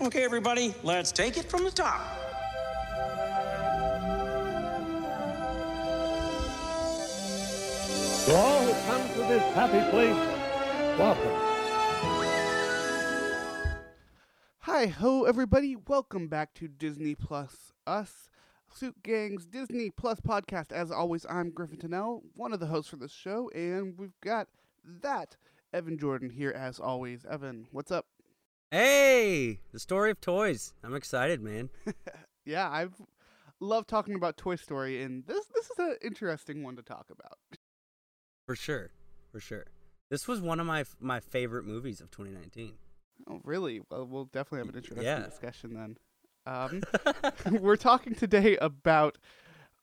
Okay, everybody, let's take it from the top. To all who come to this happy place, welcome. Hi ho, everybody! Welcome back to Disney Plus Us, Suit Gang's Disney Plus podcast. As always, I'm Griffin Tennell, one of the hosts for this show, and we've got that Evan Jordan here as always. Evan, what's up? Hey, the story of toys. I'm excited, man. Yeah, I've loved talking about Toy Story, and this this is an interesting one to talk about. For sure. For sure. This was one of my my favorite movies of 2019. Oh, really? Well, we'll definitely have an interesting Yeah. discussion then. Um, we're talking today about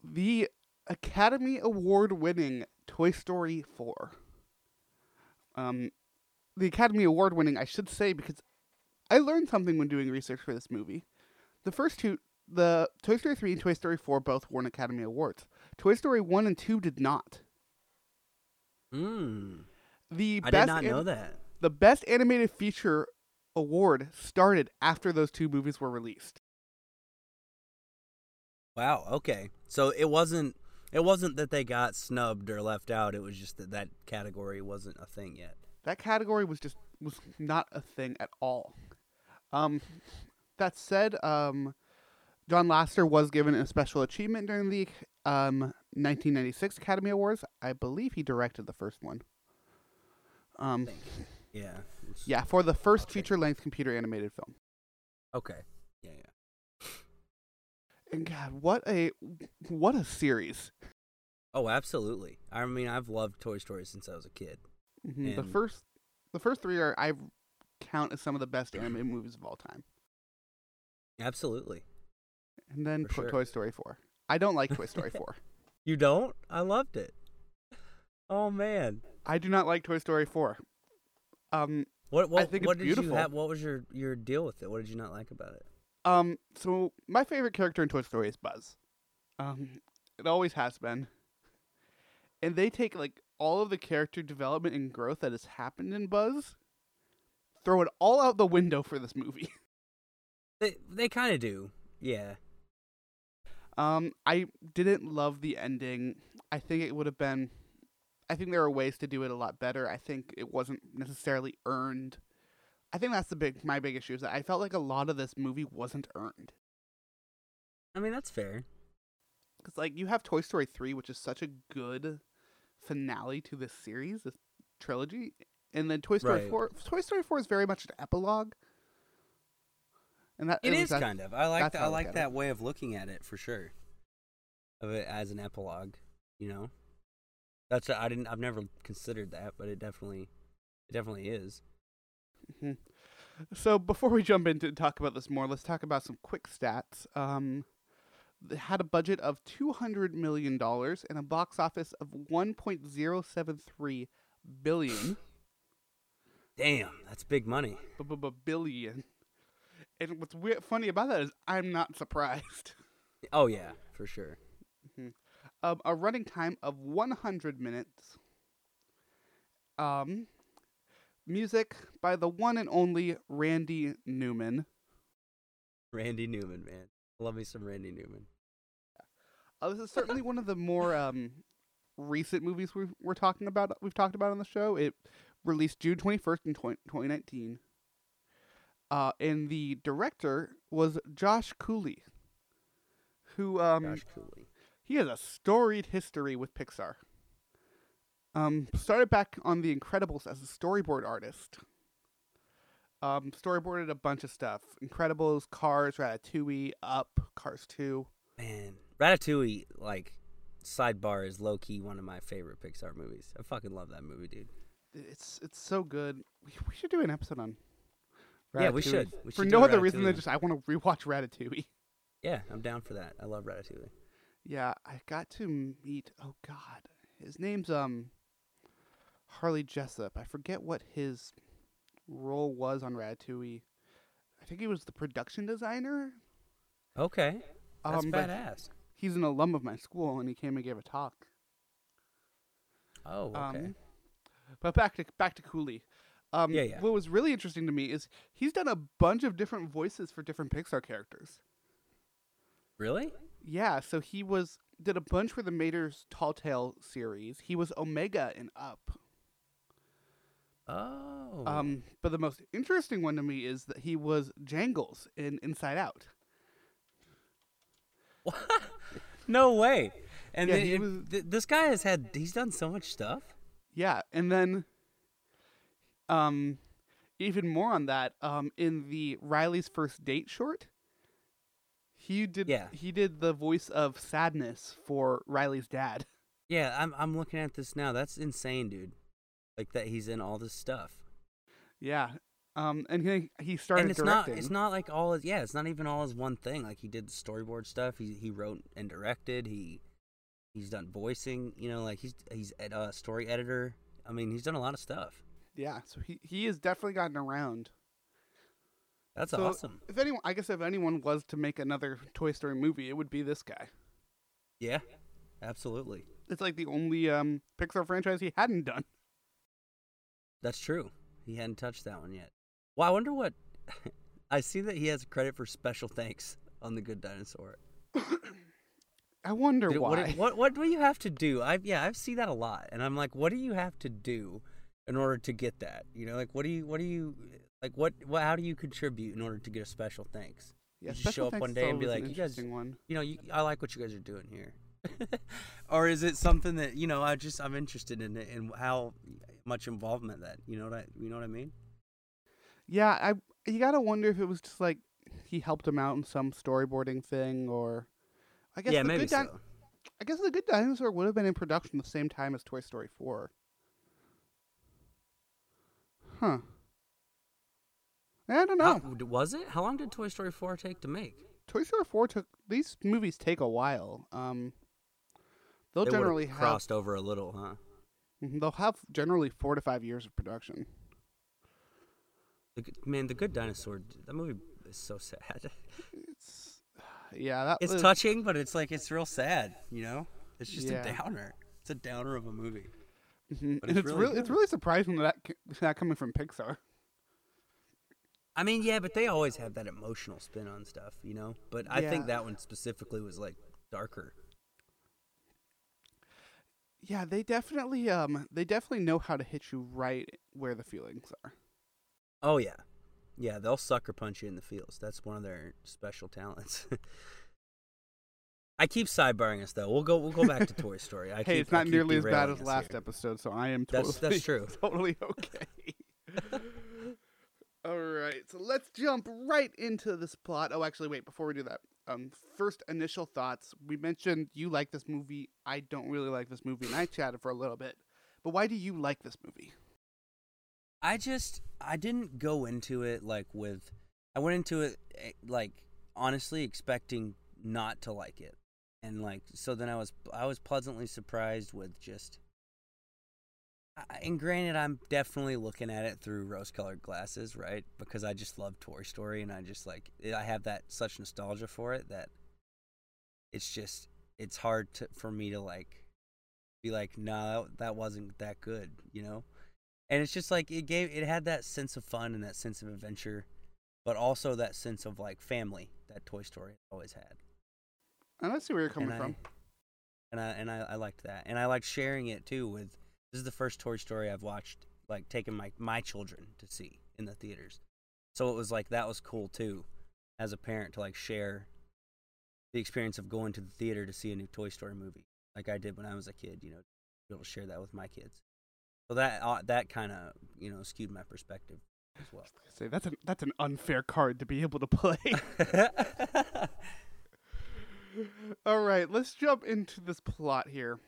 the Academy Award winning Toy Story 4. Um, the Academy Award winning, I should say, because I learned something when doing research for this movie. The first two, the Toy Story 3 and Toy Story 4 both won Academy Awards. Toy Story 1 and 2 did not. Mm. The I best did not know that. The best animated feature award started after those two movies were released. Wow. Okay. So it wasn't it wasn't that they got snubbed or left out. It was just that that category wasn't a thing yet. that category was just was not a thing at all. Um, that said, um, John Lasseter was given a special achievement during the um 1996 Academy Awards. I believe he directed the first one. Um, Yeah. Yeah, for the first Okay. feature-length computer animated film. Okay. Yeah. Yeah. And God, what a what a series! Oh, absolutely. I mean, I've loved Toy Story since I was a kid. Mhm, The first the first three are I count as some of the best animated movies of all time. Absolutely. And then sure. Toy Story 4. I don't like Toy Story 4. You don't? I loved it. Oh man. I do not like Toy Story 4. Um, What what think it's what did beautiful. you have what was your your deal with it? What did you not like about it? um, so my favorite character in Toy Story is Buzz. Um, it always has been. And they take like all of the character development and growth that has happened in Buzz, throw it all out the window for this movie. They they kind of do. Yeah. Um, I didn't love the ending. I think it would have been. I think there are ways to do it a lot better. I think it wasn't necessarily earned. I think that's the big my big issue is that I felt like a lot of this movie wasn't earned. I mean, that's fair. Because like you have Toy Story three, which is such a good finale to this series, this trilogy, and then Toy Story Right. four. Toy Story four is very much an epilogue. And that It is that- kind of. I like that, I like that it. way of looking at it for sure. Of it as an epilogue, you know. That's I didn't I've never considered that, but it definitely it definitely is. Mhm. So before we jump into talk about this more, let's talk about some quick stats. Um, they had a budget of two hundred million dollars and a box office of one point zero seven three billion. Damn, that's big money. billion. And what's weird, funny about that is I'm not surprised. Oh yeah, for sure. Um, a running time of 100 minutes. Um, music by the one and only Randy Newman. Randy Newman, man. Love me some Randy Newman. Uh, this is certainly one of the more um, recent movies we've, we're talking about. We've talked about on the show. It released June twenty first in 20, 2019. Uh, and the director was Josh Cooley, who um, Josh Cooley. he has a storied history with Pixar. Um, started back on The Incredibles as a storyboard artist. Um, storyboarded a bunch of stuff: Incredibles, Cars, Ratatouille, Up, Cars Two. Man, Ratatouille, like, sidebar is low key one of my favorite Pixar movies. I fucking love that movie, dude. It's it's so good. We, we should do an episode on. Yeah, we should. We For should no other reason than just I want to rewatch Ratatouille. Yeah, I'm down for that. I love Ratatouille. Yeah, I got to meet. Oh God, his name's um. Harley Jessup. I forget what his role was on Ratatouille. I think he was the production designer. Okay, that's Um, badass. he's an alum of my school, and he came and gave a talk. Oh, okay. Um, but back to back to Cooley. Um, Yeah, yeah. What was really interesting to me is he's done a bunch of different voices for different Pixar characters. Really? Yeah, so he was did a bunch for the Mater's Tall Tale series. He was Omega in Up. Oh. Um, but the most interesting one to me is that he was Jangles in Inside Out. no way. And Yeah, then he it- was- th- this guy has had he's done so much stuff. Yeah, and then um even more on that, um in the Riley's first date short, he did Yeah. he did the voice of sadness for Riley's dad. Yeah, I'm I'm looking at this now. That's insane, dude. Like that he's in all this stuff. Yeah. Um and he he started and it's directing. not it's not like all his yeah, it's not even all his one thing. Like he did the storyboard stuff. He he wrote and directed. He he's done voicing, you know, like he's he's a uh, story editor. I mean, he's done a lot of stuff. Yeah, so he he has definitely gotten around. That's So, awesome. If anyone I guess if anyone was to make another Toy Story movie, it would be this guy. Yeah. Absolutely. It's like the only um Pixar franchise he hadn't done. That's true. He hadn't touched that one yet. Well, I wonder what I see that he has credit for special thanks on the Good Dinosaur. I wonder Dude, why. What, what what do you have to do? I yeah, I see that a lot, and I'm like, what do you have to do in order to get that? You know, like what do you what do you like what what how do you contribute in order to get a special thanks? yeah, you just special show up one day and be like, an you guys, one. you know, you, I like what you guys are doing here, or is it something that you know I just I'm interested in it and how much involvement that you know what I you know what I mean? Yeah, I you gotta wonder if it was just like he helped him out in some storyboarding thing, or I guess yeah, the maybe Good Di- so. I guess the Good Dinosaur would have been in production the same time as Toy Story Four. Huh. I don't know. How, was it? How long did Toy Story 4 take to make? Toy Story Four took these movies take a while. Um, they'll They generally have crossed over a little, huh? mhm, they'll have generally four to five years of production. The, man, the Good Dinosaur. That movie is so sad. Yeah, that It's was, touching, but it's like it's real sad. You know, it's just Yeah. a downer. It's a downer of a movie. mhm, but it's it's really really it's really surprising that that coming from Pixar. I mean, yeah, but they always have that emotional spin on stuff, you know. But I think that one specifically was like darker. Yeah, they definitely um they definitely know how to hit you right where the feelings are. Oh yeah, yeah. They'll sucker punch you in the fields. That's one of their special talents. I keep sidebarring us though. We'll go. We'll go back to Toy Story. I hey, keep, it's not nearly as bad as last here. episode, so I am totally That's- that's true. totally okay. All right, so let's jump right into this plot. Oh, actually, wait, before we do that, um, first initial thoughts. We mentioned you like this movie. I don't really like this movie, and I chatted for a little bit. But why do you like this movie? I just I didn't go into it like with I went into it eh, like honestly expecting not to like it. And like so then I was I was pleasantly surprised with just and granted I'm definitely looking at it through rose-colored glasses, right? Because I just love Toy Story and I just like I have that such nostalgia for it that it's just it's hard to, for me to like be like no that, that wasn't that good, you know? And it's just like it gave it had that sense of fun and that sense of adventure but also that sense of like family that toy story always had. And I see where you're coming and from. I, and I and I, I liked that. And i liked sharing it too with this is the first toy story i've watched like taking my my children to see in the theaters. So it was like that was cool too as a parent to like share the experience of going to the theater to see a new toy story movie like i did when i was a kid you know be able to share that with my kids so that uh, that kind of you know skewed my perspective as well. Say that's an that's an unfair card to be able to play. All right, let's jump into this plot here.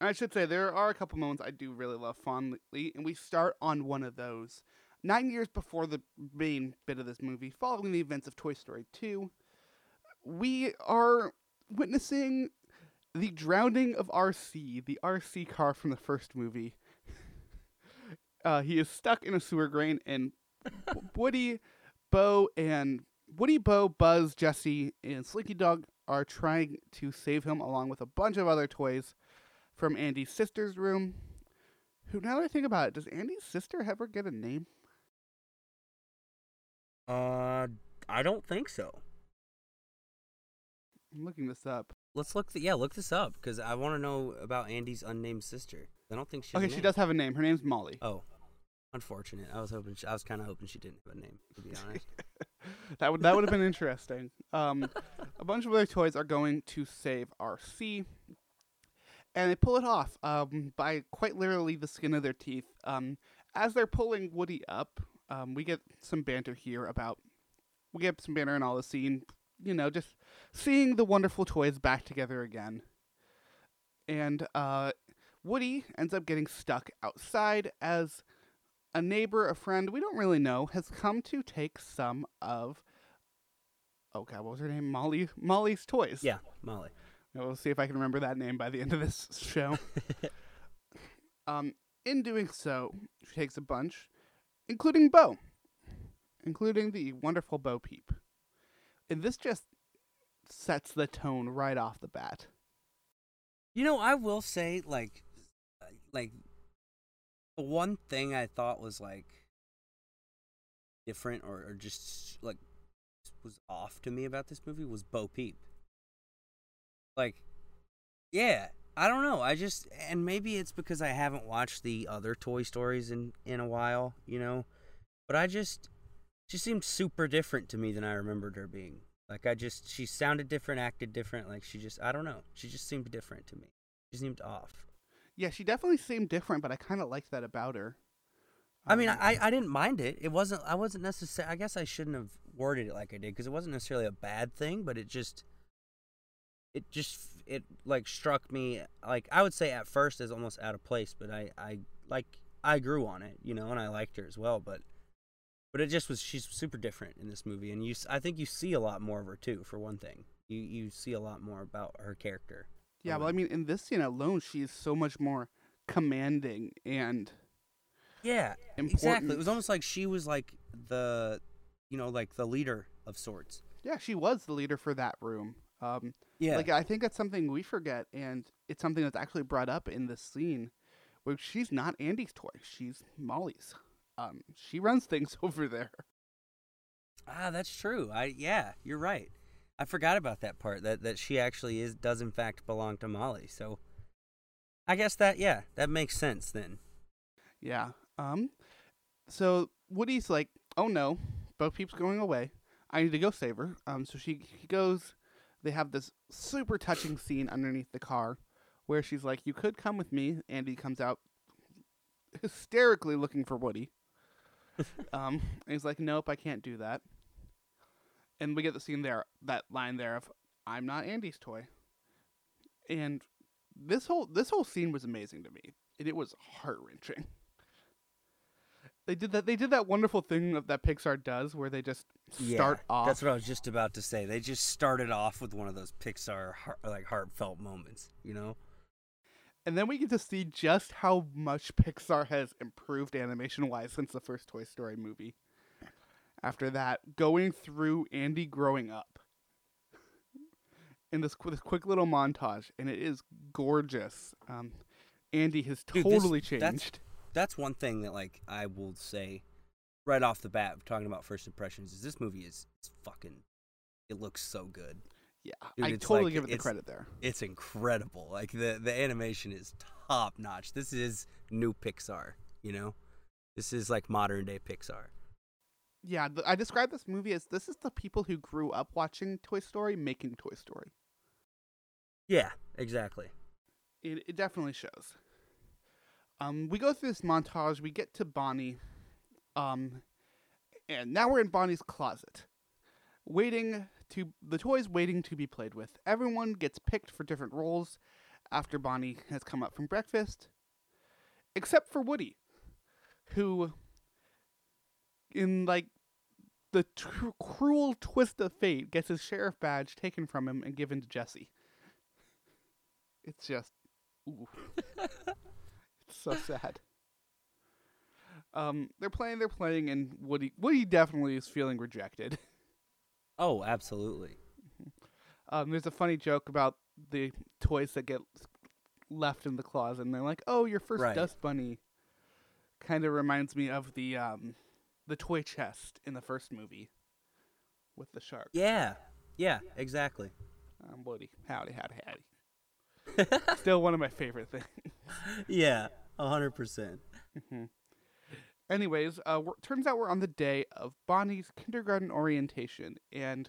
I should say there are a couple moments I do really love fondly, and we start on one of those. Nine years before the main bit of this movie, following the events of Toy Story 2, we are witnessing the drowning of RC, the RC car from the first movie. Uh, he is stuck in a sewer drain, and Woody, Bo, and Woody, Bo, Buzz, Jesse, and Slinky Dog are trying to save him along with a bunch of other toys from Andy's sister's room. Who, now that I think about it, does Andy's sister ever get a name? Uh, I don't think so. I'm looking this up. Let's look. The, yeah, look this up because I want to know about Andy's unnamed sister. I don't think she. has Okay, she does have a name. Her name's Molly. Oh, unfortunate. I was hoping. She, I was kind of hoping she didn't have a name. To be honest. that would that would have been interesting. Um, a bunch of other toys are going to save RC, and they pull it off um, by quite literally the skin of their teeth. Um, as they're pulling Woody up, um, we get some banter here about we get some banter in all the scene. You know, just seeing the wonderful toys back together again. And uh, Woody ends up getting stuck outside as a neighbor, a friend we don't really know, has come to take some of. Oh God, what was her name? Molly. Molly's toys. yeah, Molly. We'll see if I can remember that name by the end of this show. um, in doing so, she takes a bunch, including Bo, including the wonderful Bo Peep. And this just sets the tone right off the bat. You know, I will say, like, like, the one thing I thought was like different or, or just like was off to me about this movie was Bo Peep. Like, yeah, I don't know. I just and maybe it's because I haven't watched the other Toy Stories in in a while, you know. But I just she seemed super different to me than I remembered her being. Like I just she sounded different, acted different. Like she just I don't know. She just seemed different to me. She seemed off. Yeah, she definitely seemed different, but I kind of liked that about her. I mean, Um, I I didn't mind it. It wasn't. I wasn't necessarily. I guess I shouldn't have worded it like I did because it wasn't necessarily a bad thing, but it just, it just it like struck me like I would say at first as almost out of place, but I I like I grew on it, you know, and I liked her as well, but. But it just was. She's super different in this movie, and you. I think you see a lot more of her too. For one thing, you you see a lot more about her character. Yeah, well, I mean, in this scene alone, she's so much more commanding and Yeah, exactly. It was almost like she was like the, you know, like the leader of sorts. yeah, she was the leader for that room. Um, Yeah, Like I think that's something we forget, and it's something that's actually brought up in this scene, where she's not Andy's toy; she's Molly's. Um, she runs things over there. ah, that's true. I yeah, you're right. I forgot about that part. That that she actually is does in fact belong to Molly. So, I guess that yeah, that makes sense then. Yeah. Um. So Woody's like, "Oh no, Bo Peep's going away. I need to go save her." Um. So she he goes. They have this super touching scene underneath the car, where she's like, "You could come with me." Andy comes out hysterically looking for Woody. um. And he's like, "Nope, I can't do that." And we get the scene there, that line there of, "I'm not Andy's toy." And this whole this whole scene was amazing to me, and it was heart wrenching. They did that. They did that wonderful thing that, Pixar does, where they just start yeah, off. That's what I was just about to say. They just started off with one of those Pixar heart, like heartfelt moments. You know. and then we get to see just how much Pixar has improved animation wise since the first Toy Story movie. After that, going through Andy growing up in this, qu- this quick little montage, and it is gorgeous. Um, Andy has Dude, this- totally that's- changed. that's one thing that like I will say right off the bat talking about first impressions is this movie is it's fucking it looks so good. Yeah, Dude, I totally like- give it the credit there. It's incredible. Like the the animation is top notch. This is new Pixar, you know? This is like modern day Pixar. Yeah, th- I describe this movie as this is the people who grew up watching Toy Story making Toy Story. Yeah, exactly. It, it definitely shows. Um, we go through this montage. We get to Bonnie, um, and now we're in Bonnie's closet, waiting to the toys waiting to be played with. Everyone gets picked for different roles after Bonnie has come up from breakfast, except for Woody, who, in like the tr- cruel twist of fate, gets his sheriff badge taken from him and given to Jesse. It's just, ooh. it's so sad. Um, they're playing, they're playing, and Woody, Woody definitely is feeling rejected. Oh, absolutely. Um, there's a funny joke about the toys that get left in the closet, and they're like, "Oh, your first Right. dust bunny." Kind of reminds me of the um, the toy chest in the first movie. with the shark. Yeah, yeah, exactly. Um, Woody, howdy, howdy, howdy. Still one of my favorite things. Yeah, a hundred percent. Anyways, uh, turns out we're on the day of Bonnie's kindergarten orientation, and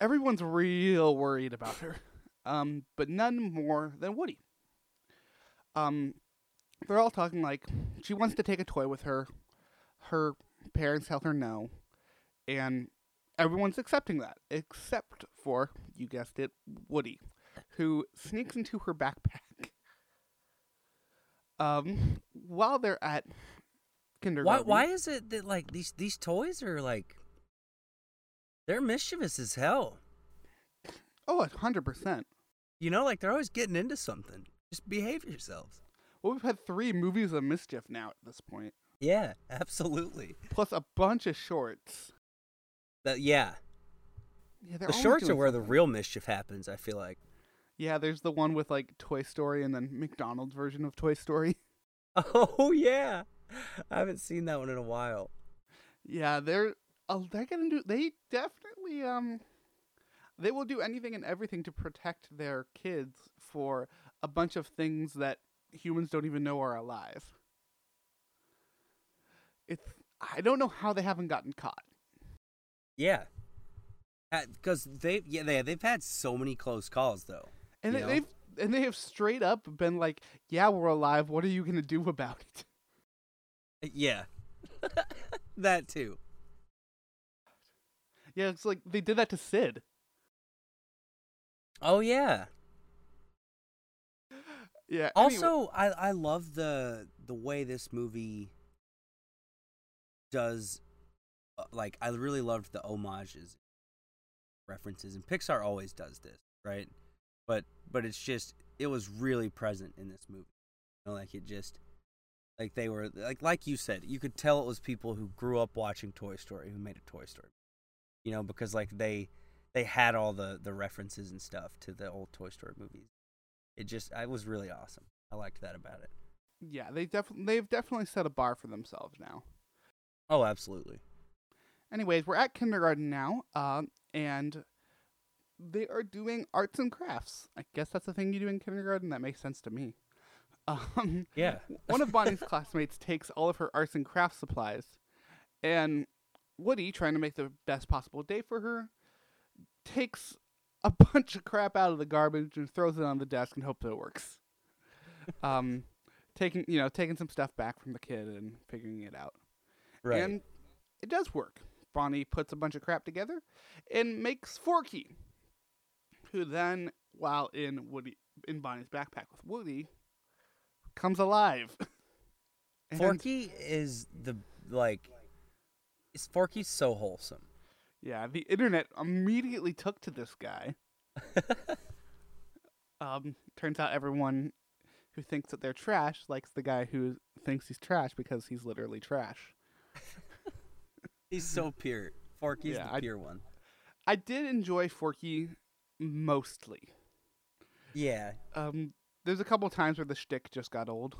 everyone's real worried about her, um, but none more than Woody. Um, they're all talking like she wants to take a toy with her. Her parents tell her no, and everyone's accepting that, except for you guessed it, Woody, who sneaks into her backpack. Um, while they're at kindergarten. Why? Why is it that like these these toys are like they're mischievous as hell? Oh, a hundred percent. You know, like they're always getting into something. Just behave yourselves. Well, we've had three movies of mischief now at this point, Yeah, absolutely. plus a bunch of shorts. That yeah. Yeah, they're The shorts are where the real mischief happens. I feel like. Yeah, there's the one with like Toy Story and then McDonald's version of Toy Story. Oh yeah, I haven't seen that one in a while. Yeah, they're uh, they're gonna do. They definitely um, they will do anything and everything to protect their kids for a bunch of things that humans don't even know are alive. It's I don't know how they haven't gotten caught. Yeah. Uh, because they yeah they they've had so many close calls though. And they, they've and they have straight up been like, "Yeah, we're alive. What are you gonna do about it?" Uh, yeah. that too. Yeah, it's like they did that to Sid. Oh yeah. Yeah. anyway- Also, I I love the the way this movie does uh, like I really loved the homages references and Pixar always does this, right? But but it's just it was really present in this movie. You know, like it just like they were like like you said, you could tell it was people who grew up watching Toy Story who made a Toy Story. You know, because like they they had all the the references and stuff to the old Toy Story movies. It just I was really awesome. I liked that about it. yeah, they definitely they've definitely set a bar for themselves now. Oh, absolutely. Anyways, we're at kindergarten now, um, and they are doing arts and crafts. I guess that's the thing you do in kindergarten. That makes sense to me. Um, Yeah. one of Bonnie's classmates takes all of her arts and crafts supplies, and Woody, trying to make the best possible day for her, takes a bunch of crap out of the garbage and throws it on the desk and hopes that it works. um, taking you know taking some stuff back from the kid and figuring it out. Right. And it does work. Bonnie puts a bunch of crap together and makes Forky, who then, while in Woody in Bonnie's backpack with Woody, comes alive. Forky is the like is Forky's so wholesome. Yeah, the internet immediately took to this guy. um, turns out everyone who thinks that they're trash likes the guy who thinks he's trash because he's literally trash. He's so pure. Forky's Yeah, the I- pure one. I did enjoy Forky mostly. Yeah. Um, there's a couple times where the shtick just got old.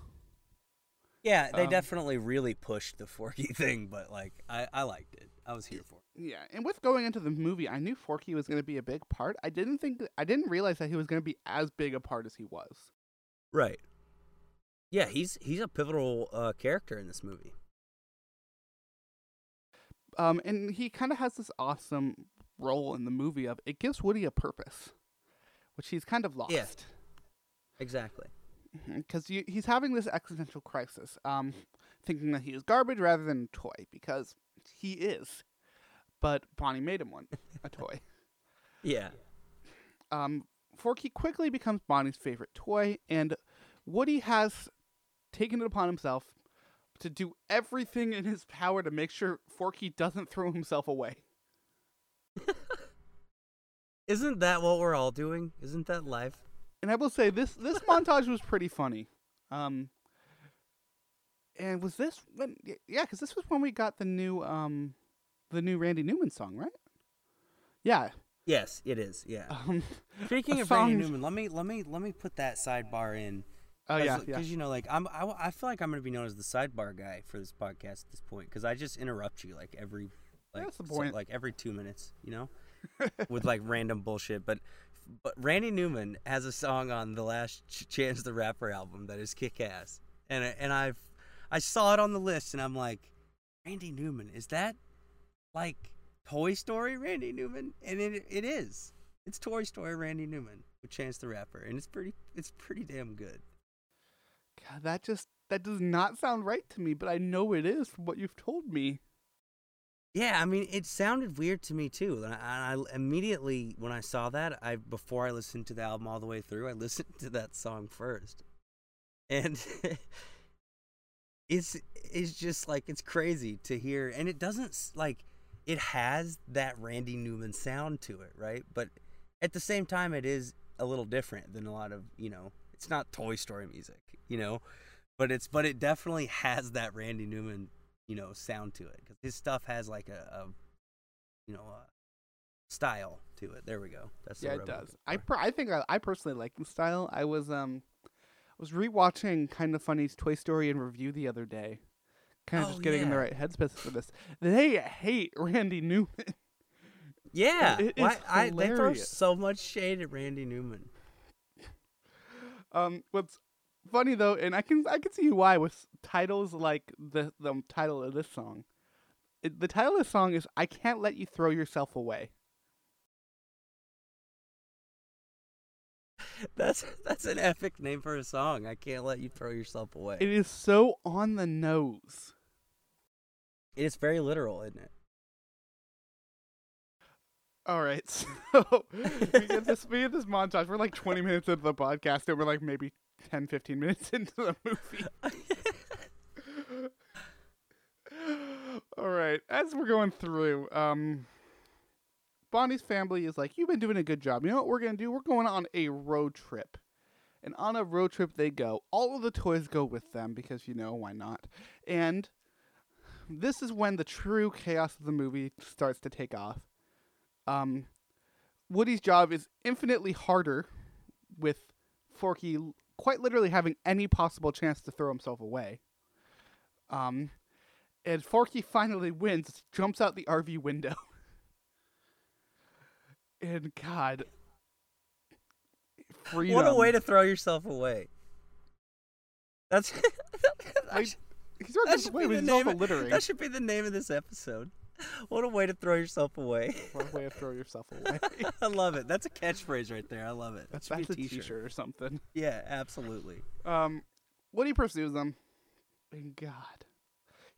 Yeah, they Um, definitely really pushed the Forky thing, but like I, I liked it. I was here for it. Yeah, and with going into the movie, I knew Forky was going to be a big part. I didn't think I didn't realize that he was going to be as big a part as he was. Right. Yeah, he's he's a pivotal uh, character in this movie. Um, and he kind of has this awesome role in the movie of it gives Woody a purpose, which he's kind of lost. Yeah. Exactly. because he's having this existential crisis, um, thinking that he is garbage rather than a toy because he is. But Bonnie made him one, a toy. Yeah. Um, Forky quickly becomes Bonnie's favorite toy, and Woody has taken it upon himself to do everything in his power to make sure Forky doesn't throw himself away. Isn't that what we're all doing? Isn't that life? And I will say this this montage was pretty funny. Um, and was this when? Yeah, because this was when we got the new um, the new Randy Newman song, right? Yeah. Yes, it is. Yeah. Um, Speaking a of Randy Newman, let me let me let me put that sidebar in. Oh yeah, Because yeah. you know, like I'm, I, I feel like I'm gonna be known as the sidebar guy for this podcast at this point because I just interrupt you like every like That's the so- point. like every two minutes, you know, with like random bullshit. But but Randy Newman has a song on the last Chance the Rapper album that is kick ass, and I- and I've I saw it on the list, and I'm like, Randy Newman is that like Toy Story Randy Newman? And it it is. It's Toy Story Randy Newman with Chance the Rapper, and it's pretty it's pretty damn good. God, that just that does not sound right to me, but I know it is from what you've told me. Yeah, I mean, it sounded weird to me too. And I, I immediately, when I saw that, I before I listened to the album all the way through, I listened to that song first, and it's it's just like it's crazy to hear, and it doesn't like it has that Randy Newman sound to it, right? But at the same time, it is a little different than a lot of you know. It's not Toy Story music, you know, but it's but it definitely has that Randy Newman you know sound to it because his stuff has like a, a you know a style to it. There we go. That's yeah, it does. I per- I think I, I personally like the style. I was um I was rewatching Kind of Funny's Toy Story in review the other day, kind of Oh, just getting in the yeah. right headspace for this. They hate Randy Newman. yeah, why, I, they throw so much shade at Randy Newman. Um, what's funny though, and I can I can see why with titles like the the title of this song. It, the title of the song is "I Can't Let You Throw Yourself Away." That's that's an epic name for a song. I can't let you throw yourself away. It is so on the nose. it's very literal, isn't it? All right, so we get this we get this montage. We're like 20 minutes into the podcast, and we're like maybe 10, 15 minutes into the movie. All right, as we're going through, um, Bonnie's family is like, "You've been doing a good job. You know what we're gonna do? We're going on a road trip." And on a road trip, they go. All of the toys go with them because you know why not. And this is when the true chaos of the movie starts to take off. Um, Woody's job is infinitely harder, with Forky quite literally having any possible chance to throw himself away. Um, and Forky finally wins, jumps out the RV window. and God, freedom. What a way to throw yourself away. That's Like, that, He's not that should away, be but the he's name. also of- littering. That should be the name of this episode. What a way to throw yourself away. What a way to throw yourself away. I love it. That's a catchphrase right there. I love it. That That's, that's a t-shirt. t-shirt or something. Yeah, absolutely. Um, Woody pursues them. And God,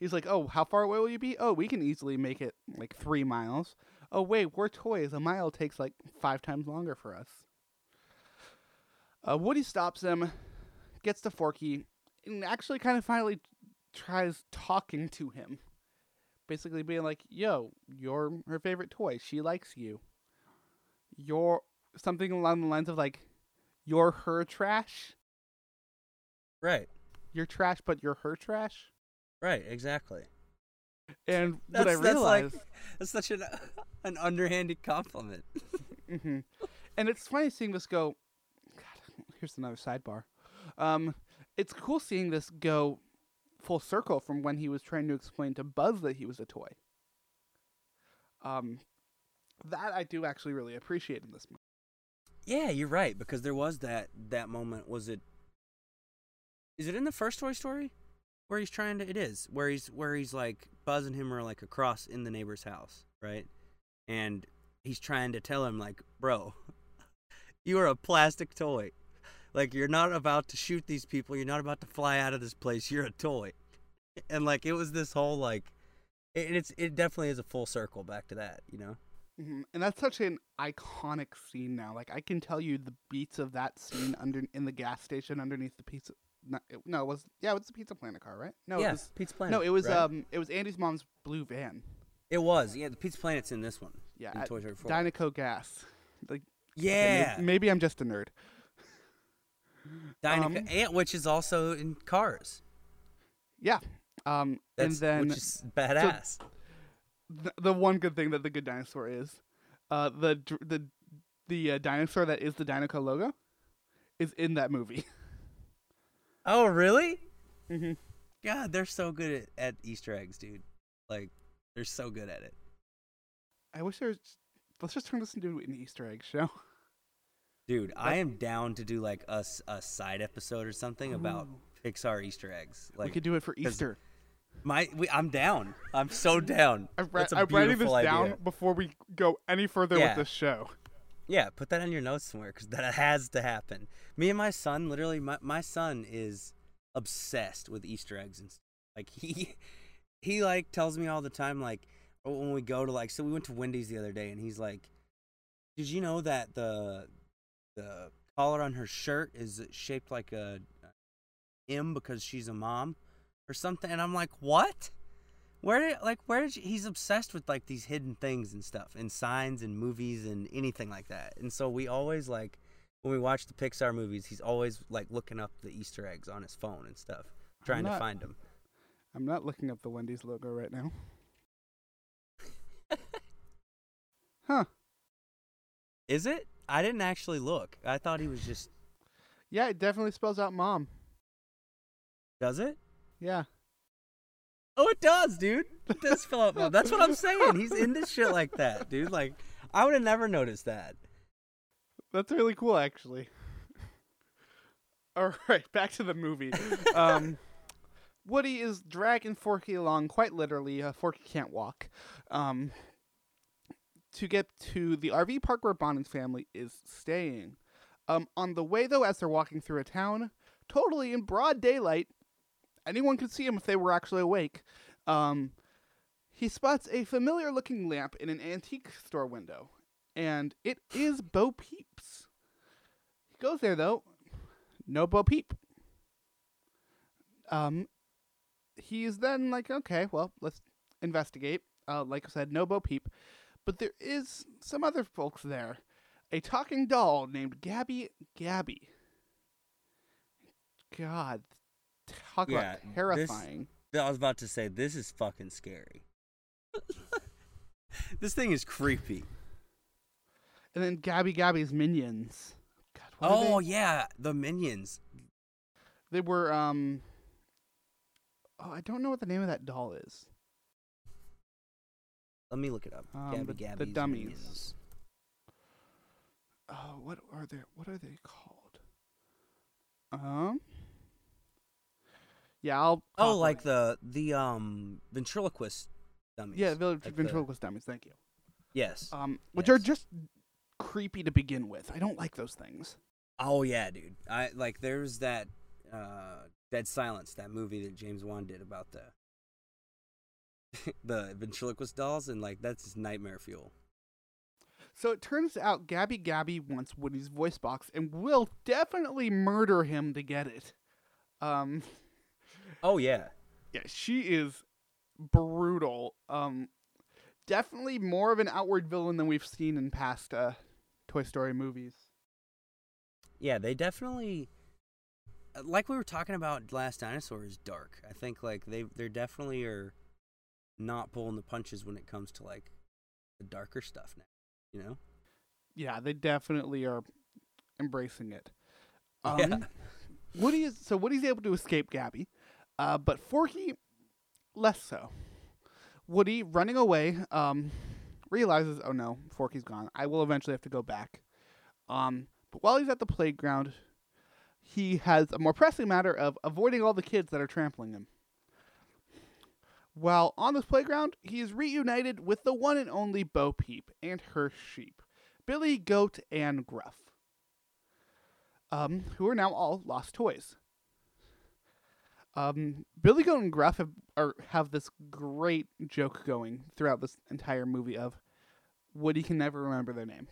he's like, "Oh, how far away will you be? Oh, we can easily make it like three miles. Oh, wait, we're toys. A mile takes like five times longer for us." Uh, Woody stops him, gets to Forky, and actually kind of finally tries talking to him, basically being like, "Yo, you're her favorite toy. She likes you. You're something along the lines of like, you're her trash." Right. you're trash, but you're her trash. Right. Exactly. And That's, what I that's like that's such an an underhanded compliment. hmm and it's funny seeing this go. God, here's another sidebar. Um, it's cool seeing this go full circle from when he was trying to explain to Buzz that he was a toy. Um, that I do actually really appreciate in this movie. Yeah, you're right because there was that that moment. Was it? Is it in the first Toy Story where he's trying to? It is where he's where he's like Buzz and him are like across in the neighbor's house, right? And he's trying to tell him like, bro, you are a plastic toy. Like you're not about to shoot these people. You're not about to fly out of this place. You're a toy. And like it was this whole like, it, it's it definitely is a full circle back to that, you know. hmm And that's such an iconic scene now. Like I can tell you the beats of that scene under in the gas station underneath the pizza. No, it, no, it was yeah, it was the Pizza Planet car, right? No, yeah, it was Pizza Planet. no, it was right? um, it was Andy's mom's blue van. It was, yeah. The Pizza Planet's in this one. Yeah, in Toy Story 4. Dinoco Gas. Like yeah, maybe, maybe I'm just a nerd. Dinoco, um, and, which is also in Cars. Yeah. Um, and then which is badass. th- the one good thing that the good dinosaur is, uh, the the the uh, dinosaur that is the Dinoco logo, is in that movie. oh, really? hmm God, they're so good at, at Easter eggs, dude. Like, they're so good at it. I wish there was. Let's just turn this into an Easter egg show. Dude, I am down to do like a side episode or something about oh. Pixar Easter eggs. Like, we could do it for Easter. my, we, I'm down. I'm so down. I'm, ri- That's a I'm writing this beautiful down before we go any further Yeah. with this show. Yeah, put that on your notes somewhere because that has to happen. Me and my son, literally, my, my son is obsessed with Easter eggs and stuff. Like he, he like tells me all the time, like oh, when we go to like, so we went to Wendy's the other day, and he's like, "Did you know that the the collar on her shirt is shaped like a M because she's a mom or something?" And I'm like, "What?" Where did like where did you, he's obsessed with like these hidden things and stuff and signs and movies and anything like that. And so we always like when we watch the Pixar movies, he's always like looking up the Easter eggs on his phone and stuff, trying not- to find them. I'm not looking up the Wendy's logo right now. huh. Is it? I didn't actually look. I thought he was just Yeah, it definitely spells out mom. does it? Yeah. Oh, it does, dude. It does fill up. Mom. That's what I'm saying. He's into shit like that, dude. Like I would have never noticed that. That's really cool, actually. All right, back to the movie. um, Woody is dragging Forky along, quite literally. Uh, Forky can't walk. Um, to get to the RV park where Bonnie's family is staying. Um, on the way, though, as they're walking through a town, totally in broad daylight, anyone could see him if they were actually awake. Um, he spots a familiar looking lamp in an antique store window, and it is Bo Peeps. He goes there, though, no Bo Peep. Um, he's then like, okay, well, let's investigate. Uh, like I said, no Bo Peep. But there is some other folks there. A talking doll named Gabby Gabby. God, talk Yeah, about this- terrifying. I was about to say this is fucking scary. this thing is creepy. And then Gabby Gabby's minions. God, what Oh yeah, the minions. They were um. Oh, I don't know what the name of that doll is. Let me look it up. Um, Gabby the- the dummies. Oh, what are they? What are they called? Um. Yeah, I'll. Oh, like the the um ventriloquist dummies. yeah, village like the- ventriloquist dummies. Thank you. Yes. Um, which are just creepy to begin with. I don't like those things. Oh yeah, dude. I like there's that uh Dead Silence, that movie that James Wan did about the the ventriloquist dolls and like that's nightmare fuel. So it turns out Gabby Gabby wants Woody's voice box and will definitely murder him to get it. Um, Oh yeah. yeah, she is brutal. Um, definitely more of an outward villain than we've seen in past uh, Toy Story movies. Yeah, they definitely uh, like we were talking about Last Dinosaur is dark. I think like they they definitely are not pulling the punches when it comes to like the darker stuff now. You know? Yeah, they definitely are embracing it. Um, Yeah. Woody is so Woody's able to escape Gabby, uh, but Forky less so. Woody running away um, realizes, oh no, Forky's gone. I will eventually have to go back. Um, but while he's at the playground, he has a more pressing matter of avoiding all the kids that are trampling him. While on this playground, he is reunited with the one and only Bo Peep and her sheep, Billy, Goat, and Gruff, um, who are now all lost toys. Um, Billy Goat and Gruff have are, have this great joke going throughout this entire movie of Woody can never remember their names.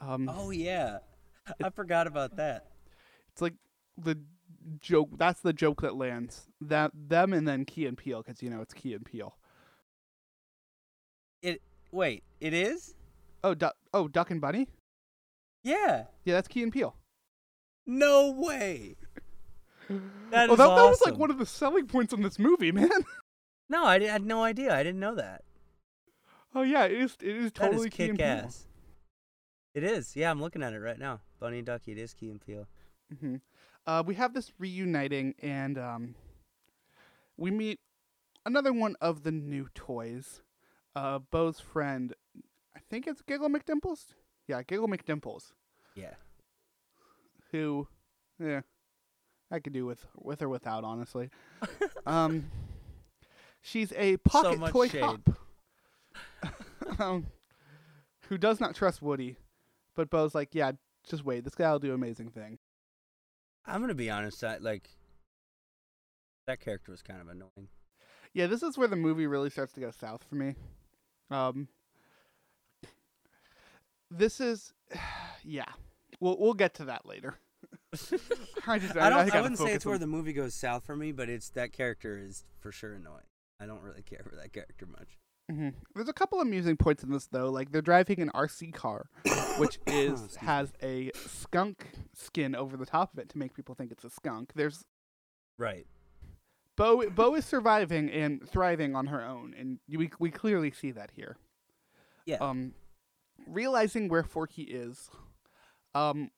Um, Oh yeah. I forgot about that. It's like the joke. That's the joke that lands. That them and then Key and Peele, because you know it's Key and Peele. It wait, it is? Oh, duck. Oh, Duck and Bunny. Yeah. Yeah, that's Key and Peele. No way. That oh, is that, that was like one of the selling points on this movie, man. No, I, I had no idea. I didn't know that. oh yeah, it is. It is totally is Key and kick ass. It is. Yeah, I'm looking at it right now. Bunny and Ducky. It is Key and Peele. hmm Uh, we have this reuniting, and um, we meet another one of the new toys. uh, Bo's friend, I think it's Giggle McDimples. Yeah, Giggle McDimples, Yeah. who, yeah, I could do with with or without, honestly. um, she's a pocket much toy shade. cop, um, who does not trust Woody, but Bo's like, yeah, just wait, this guy will do amazing thing. I'm gonna be honest. That like that character was kind of annoying. Yeah, this is where the movie really starts to go south for me. Um, this is, yeah, we'll we'll get to that later. I just I don't. I, gotta wouldn't say it's where the movie goes south for me, but it's that character is for sure annoying. I don't really care for that character much. Mhm. There's a couple amusing points in this though, like they're driving an RC car, which is Excuse has a skunk skin over the top of it to make people think it's a skunk. There's Right. Bo. Bo is surviving and thriving on her own, and we we clearly see that here. Yeah. Um, realizing where Forky is, um,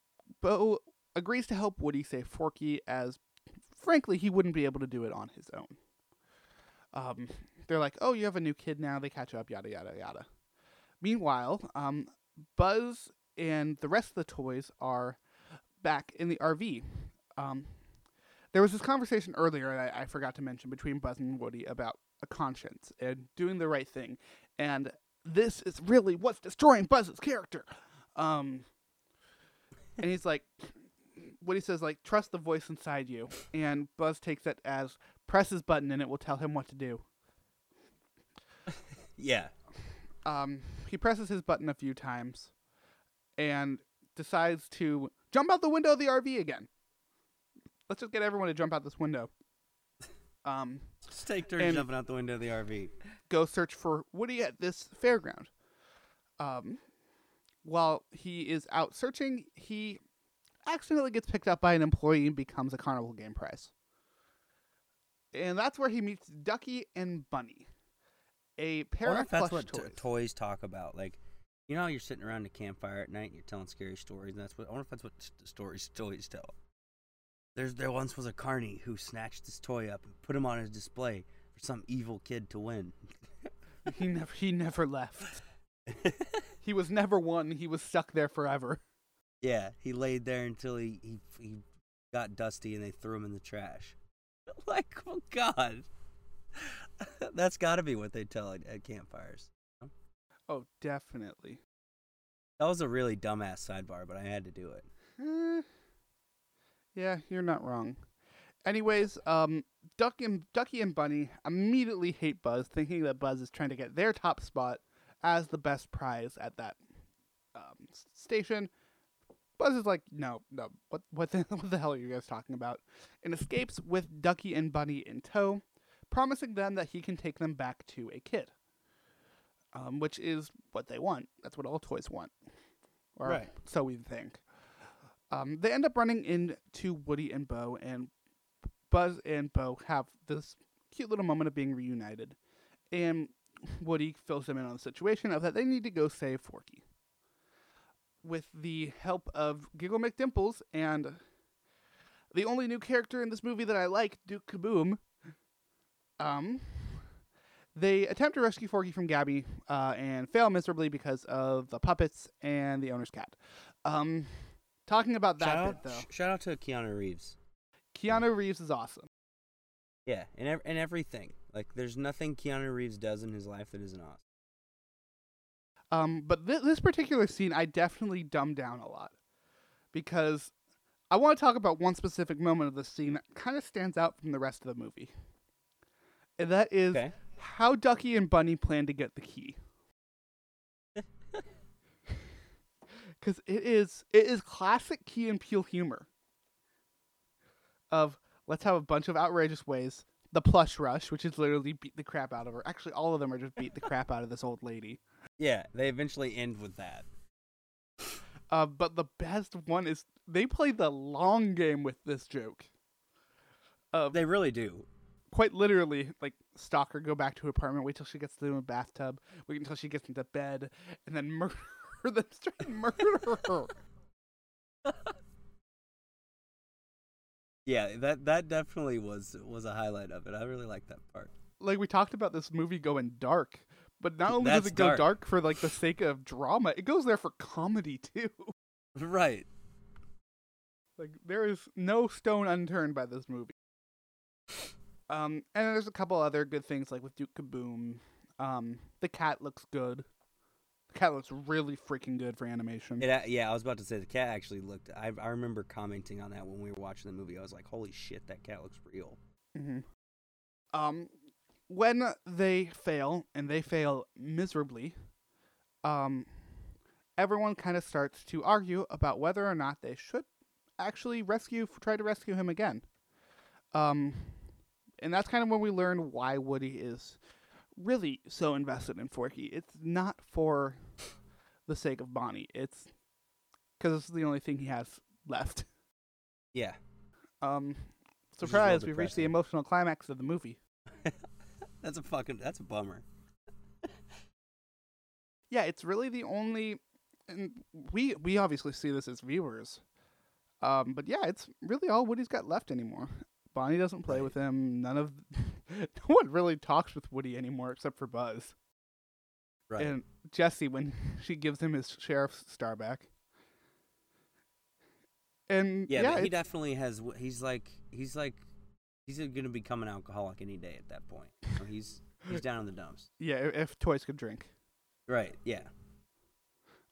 Bo agrees to help Woody save Forky, as frankly he wouldn't be able to do it on his own. Um, they're like, "Oh, you have a new kid now." They catch up, yada yada yada. Meanwhile, um, Buzz and the rest of the toys are back in the RV. Um, there was this conversation earlier that I, forgot to mention between Buzz and Woody about a conscience and doing the right thing, and this is really what's destroying Buzz's character. Um, and he's like, Woody says like, trust the voice inside you, and Buzz takes it as press his button and it will tell him what to do. Yeah. um, he presses his button a few times and decides to jump out the window of the RV again. Let's just get everyone to jump out this window. Um, Just take turns jumping out the window of the RV. go search for Woody at this fairground. Um, while he is out searching, he accidentally gets picked up by an employee and becomes a carnival game prize. And that's where he meets Ducky and Bunny, a I pair wonder of if that's plush what t- toys. toys talk about. Like, you know, you're sitting around a campfire at night and you're telling scary stories. And that's what I wonder if that's what t- stories toys tell. There's there once was a carny who snatched this toy up and put him on his display for some evil kid to win. he never he never left. He was never won. He was stuck there forever. yeah, he laid there until he he he got dusty and they threw him in the trash. like, oh God, that's got to be what they tell at, at campfires. Oh, definitely. That was a really dumbass sidebar, but I had to do it. Eh, yeah, you're not wrong. Anyways, um, Duck and Ducky and Bunny immediately hate Buzz, thinking that Buzz is trying to get their top spot as the best prize at that um, station. Buzz is like, no, no, what, what the, what the hell are you guys talking about? And escapes with Ducky and Bunny in tow, promising them that he can take them back to a kid. Um, which is what they want. That's what all toys want, or Right. so we think. Um, they end up running into Woody and Bo, and Buzz and Bo have this cute little moment of being reunited. And Woody fills them in on the situation of that they need to go save Forky. With the help of Giggle McDimples and the only new character in this movie that I like, Duke Kaboom, um, they attempt to rescue Forky from Gabby uh, and fail miserably because of the puppets and the owner's cat. Um, talking about that shout bit out, though, sh- shout out to Keanu Reeves. Keanu Reeves is awesome. Yeah, and ev- and everything. Like, there's nothing Keanu Reeves does in his life that isn't awesome. Um, but th- this particular scene, I definitely dumbed down a lot because I want to talk about one specific moment of the scene that kind of stands out from the rest of the movie, and that is Okay. how Ducky and Bunny plan to get the key. Because it is it is classic Key and Peele humor. Of let's have a bunch of outrageous ways. The plush rush, which is literally beat the crap out of her. Actually, all of them are just beat the crap out of this old lady. Yeah, they eventually end with that. Uh, but the best one is they play the long game with this joke. Uh, They really do. Quite literally, like stalk her, go back to her apartment, wait till she gets to the bathtub, wait until she gets into bed, and then murder her, then straight murder her. Yeah, that that definitely was was a highlight of it. I really like that part. like we talked about this movie going dark, But not only does it go dark. dark for like the sake of drama, it goes there for comedy too. Right. Like there is no stone unturned by this movie. Um, and there's a couple other good things like with Duke Kaboom. Um, the cat looks good. The cat looks really freaking good for animation. It, a- yeah, I was about to say the cat actually looked. I I remember commenting on that when we were watching the movie. I was like, "Holy shit, that cat looks real." hmm Um, when they fail and they fail miserably, um, everyone kind of starts to argue about whether or not they should actually rescue, try to rescue him again. Um, and that's kind of when we learn why Woody is really so invested in Forky. It's not for the sake of Bonnie. It's because it's the only thing he has left. Yeah. Um, is a little surprise! We've reached the emotional climax of the movie. That's a fucking. That's a bummer. yeah, it's really the only, and we we obviously see this as viewers, um, but yeah, it's really all Woody's got left anymore. Bonnie doesn't play Right. with him. None of, no one really talks with Woody anymore except for Buzz Right. and Jesse when she gives him his sheriff's star back. And yeah, yeah, he definitely has. He's like. He's like. He's gonna become an alcoholic any day at that point. Know, he's he's down in the dumps. yeah, if toys could drink. Right. Yeah.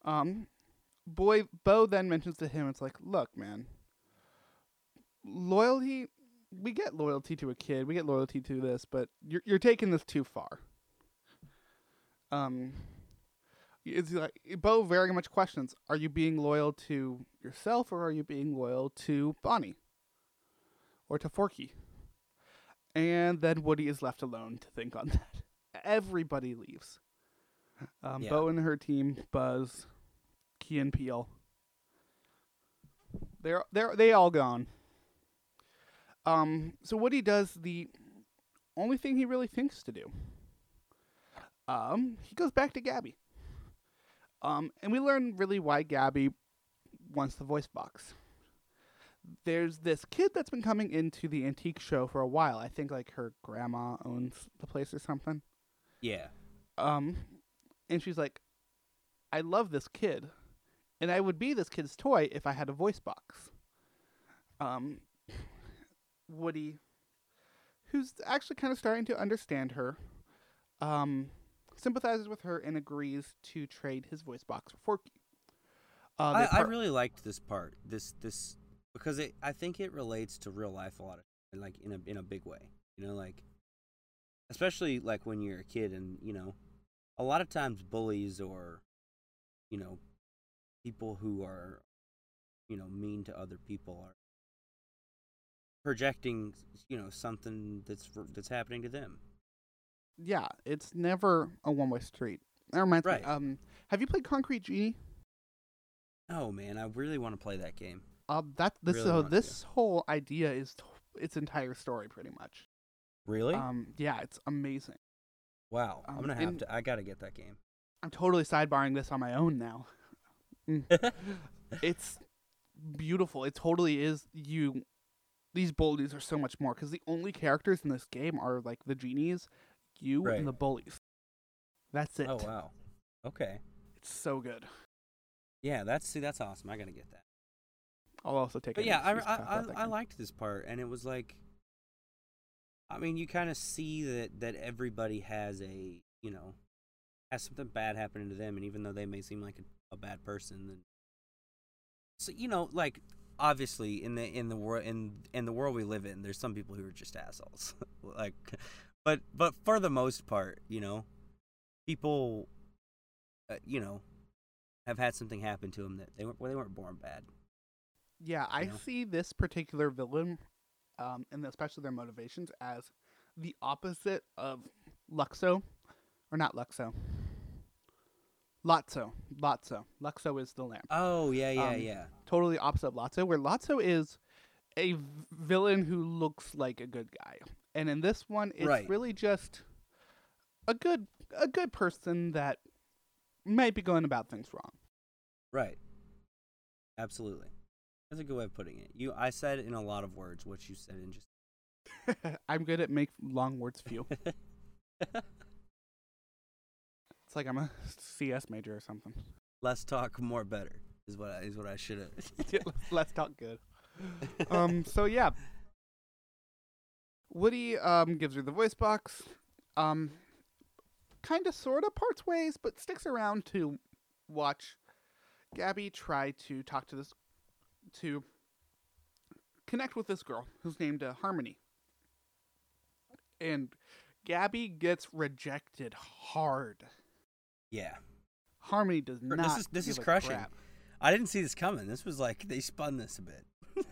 Um, boy, Bo then mentions to him, it's like, look, man, loyalty. We get loyalty to a kid. We get loyalty to this, but you're you're taking this too far. Um, it's like Bo very much questions: Are you being loyal to yourself, or are you being loyal to Bonnie, or to Forky? And then Woody is left alone to think on that. Everybody leaves. Um, Yeah. Bo and her team, Buzz, Key and Peele. They're they're they all gone. Um, so Woody does the only thing he really thinks to do. Um, he goes back to Gabby. Um, and we learn really why Gabby wants the voice box. There's this kid that's been coming into the antique show for a while. I think like her grandma owns the place or something. Yeah. Um, and she's like, I love this kid, and I would be this kid's toy if I had a voice box. Um, Woody, who's actually kind of starting to understand her, um, sympathizes with her and agrees to trade his voice box for Forky. Uh, I, I really liked this part. This this because it. I think it relates to real life a lot of like in a in a big way. You know, like especially like when you're a kid and you know, a lot of times bullies or you know people who are you know mean to other people are projecting you know something that's that's happening to them. yeah, it's never a one-way street. That reminds Right. me. Um, have you played Concrete Genie? Oh man, I really want to play that game. Uh, that this Really so want to. this whole idea is t- its entire story, pretty much. Really? Um, yeah, it's amazing. wow. I'm um, gonna have to. I gotta get that game. I'm totally sidebarring this on my own now. Mm. it's beautiful. It totally is. You, these bullies are so much more because the only characters in this game are like the genies, you, Right. and the bullies. That's oh, it. Oh wow. Okay. It's so good. Yeah, that's see, that's awesome. I gotta get that. I'll also take. But yeah, I I, I, I liked this part, and it was like, I mean, you kind of see that that everybody has a you know has something bad happening to them, and even though they may seem like a, a bad person, then so you know, like obviously in the in the world in in the world we live in, there's some people who are just assholes, like, but but for the most part, you know, people, uh, you know, have had something happen to them that they weren't well, they weren't born bad. Yeah, I know? see this particular villain, um, and especially their motivations as the opposite of Luxo, or not Luxo. Lotso, Lotso, Luxo is the lamp. Oh yeah, yeah, Um, yeah. Totally opposite of Lotso, where Lotso is a v- villain who looks like a good guy, and in this one, it's Right. really just a good a good person that might be going about things wrong. Right. Absolutely. That's a good way of putting it. You, I said in a lot of words what you said in just. I'm good at make long words few. It's like I'm a CS major or something. Less talk, more better is what I, is what I should have. Let's talk good. Um. So yeah, Woody um gives her the voice box. Um, kind of, sort of parts ways, but sticks around to watch Gabby try to talk to this to connect with this girl who's named uh, Harmony. And Gabby gets rejected hard. Yeah. Harmony does This not. is- this is crushing. crap. I didn't see this coming. This was like they spun this a bit.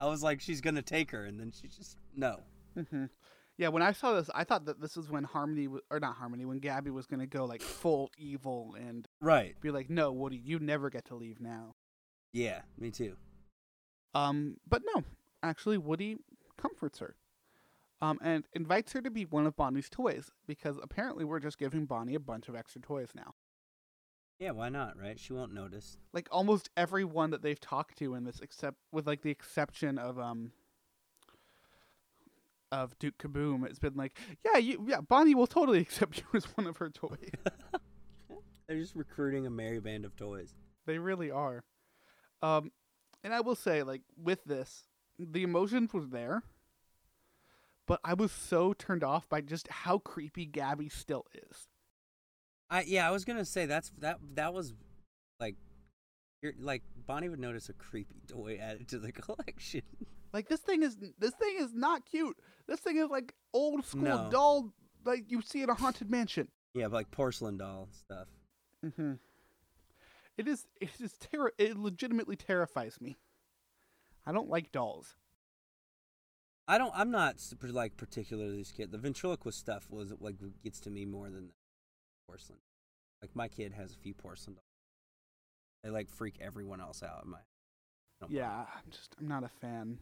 I was like, she's gonna take her, and then she just no. hmm Yeah, when I saw this, I thought that this was when Harmony, w- or not Harmony, when Gabby was gonna go like full evil and Right. be like, "No, Woody, you never get to leave now." Yeah. Me too. Um, but no, actually, Woody comforts her, um, and invites her to be one of Bonnie's toys because apparently we're just giving Bonnie a bunch of extra toys now. Yeah. Why not? Right. She won't notice. Like almost everyone that they've talked to in this, except with like the exception of um. Of Duke Kaboom, it's been like, yeah, you, yeah, Bonnie will totally accept you as one of her toys. They're just recruiting a merry band of toys. They really are. Um, and I will say, like with this, the emotions was there, but I was so turned off by just how creepy Gabby still is. I yeah. I was gonna say that's that that was like, you're like Bonnie would notice a creepy toy added to the collection. Like this thing is this thing is not cute. This thing is like old school No. doll, like you see in a haunted mansion. yeah, but like porcelain doll stuff. Mm-hmm. It is. It is terror. It legitimately terrifies me. I don't like dolls. I don't. I'm not super like particularly scared. The ventriloquist stuff was like gets to me more than the porcelain. Like my kid has a few porcelain dolls. They like freak everyone else out. In my. I don't mind. Yeah, I'm just. I'm not a fan.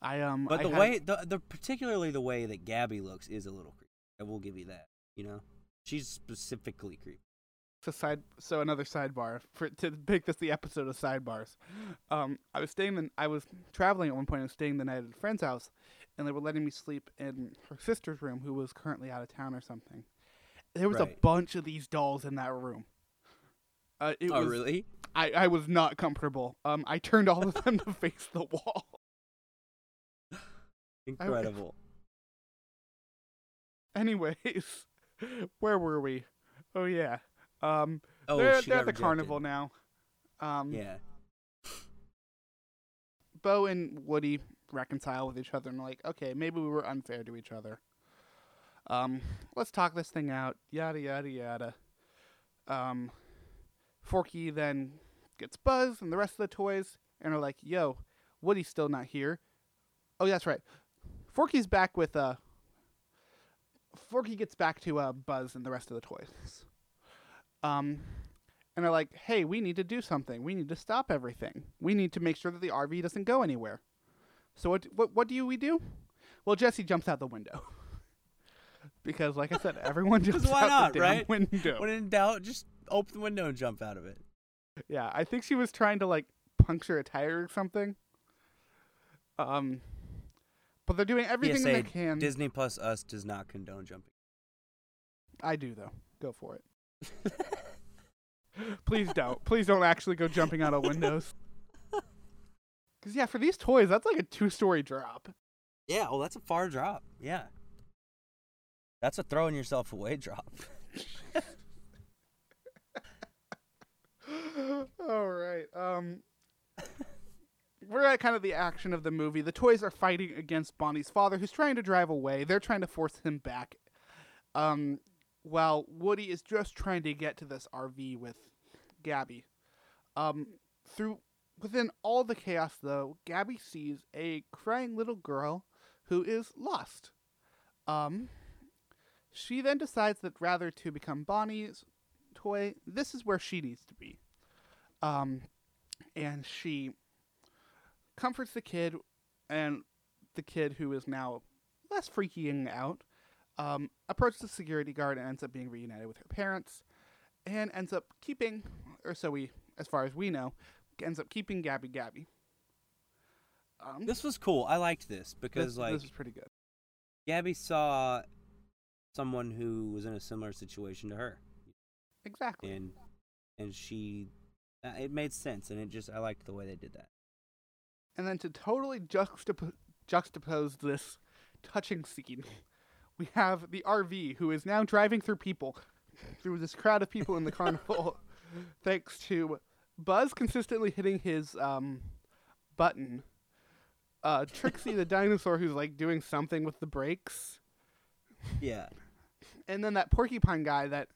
I um. But I the had- way the the particularly the way that Gabby looks is a little creepy. I will give you that. You know, she's specifically creepy. So side, so another sidebar for to make this the episode of sidebars. Um, I was staying, the, I was traveling at one point. I was staying the night at a friend's house, and they were letting me sleep in her sister's room, who was currently out of town or something. There was a bunch of these dolls in that room. Uh, it oh was, really? I, I was not comfortable. Um, I turned all of them to face the wall. Incredible. Anyways, where were we? Oh yeah. Um, Oh, they're, they're at the rejected. carnival now. Um, Yeah. Bo and Woody reconcile with each other and like, okay, maybe we were unfair to each other. Um, let's talk this thing out. Yada yada yada. Um, Forky then gets Buzz and the rest of the toys and are like, yo, Woody's still not here. Oh, yeah, that's right. Forky's back with uh. Forky gets back to uh Buzz and the rest of the toys. Um, and are like, "Hey, we need to do something. We need to stop everything. We need to make sure that the RV doesn't go anywhere." So what what what do we do? Well, Jesse jumps out the window. because like I said, everyone jumps why out not, the damn right? window. When in doubt, just open the window and jump out of it. Yeah, I think she was trying to like puncture a tire or something. Um but they're doing everything PSA, they can. Disney Plus Us does not condone jumping. I do though. Go for it. Please don't. Please don't actually go jumping out of windows. Cause yeah, for these toys, that's like a two-story drop. Yeah, well, that's a far drop. Yeah. That's a throwing yourself away drop. All right. Um, we're at kind of the action of the movie. The toys are fighting against Bonnie's father, who's trying to drive away. They're trying to force him back. Um, while Woody is just trying to get to this RV with Gabby. Um, through within all the chaos, though, Gabby sees a crying little girl who is lost. Um, she then decides that rather to become Bonnie's toy, this is where she needs to be. Um, and she comforts the kid, and the kid who is now less freaking out um, approaches the security guard and ends up being reunited with her parents, and ends up keeping, or so we, as far as we know, ends up keeping Gabby Gabby. Um, This was cool. I liked this because, this, like, this is pretty good. Gabby saw someone who was in a similar situation to her. Exactly. and and she uh, it made sense and it just I liked the way they did that. And then to totally juxtap- juxtapose this touching scene, we have the RV who is now driving through people, through this crowd of people in the carnival, thanks to Buzz consistently hitting his um, button. Uh, Trixie the dinosaur who's like doing something with the brakes, Yeah. and then that porcupine guy that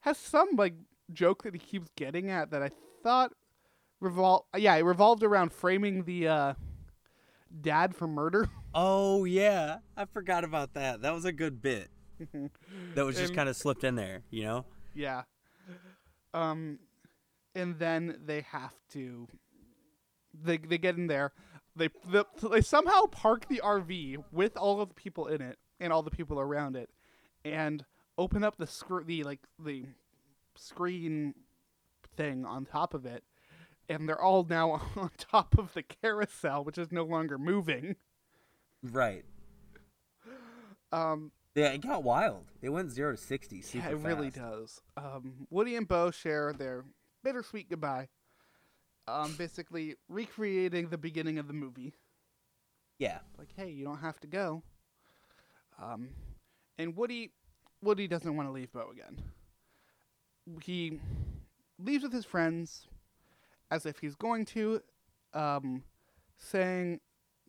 has some like joke that he keeps getting at that I thought revol yeah it revolved around framing the uh, dad for murder. Oh yeah, I forgot about that. That was a good bit. That was just kind of slipped in there, you know. Yeah. Um, and then they have to. They they get in there. They the, they somehow park the RV with all of the people in it and all the people around it, and open up the scr- the like the screen thing on top of it, and they're all now on top of the carousel, which is no longer moving. Right. Um, Yeah, it got wild. It went zero to sixty. Super yeah, it really does. Um, Woody and Bo share their bittersweet goodbye. Um, basically recreating the beginning of the movie. Yeah. Like, hey, you don't have to go. Um, and Woody, Woody doesn't want to leave Bo again. He leaves with his friends, as if he's going to, um, saying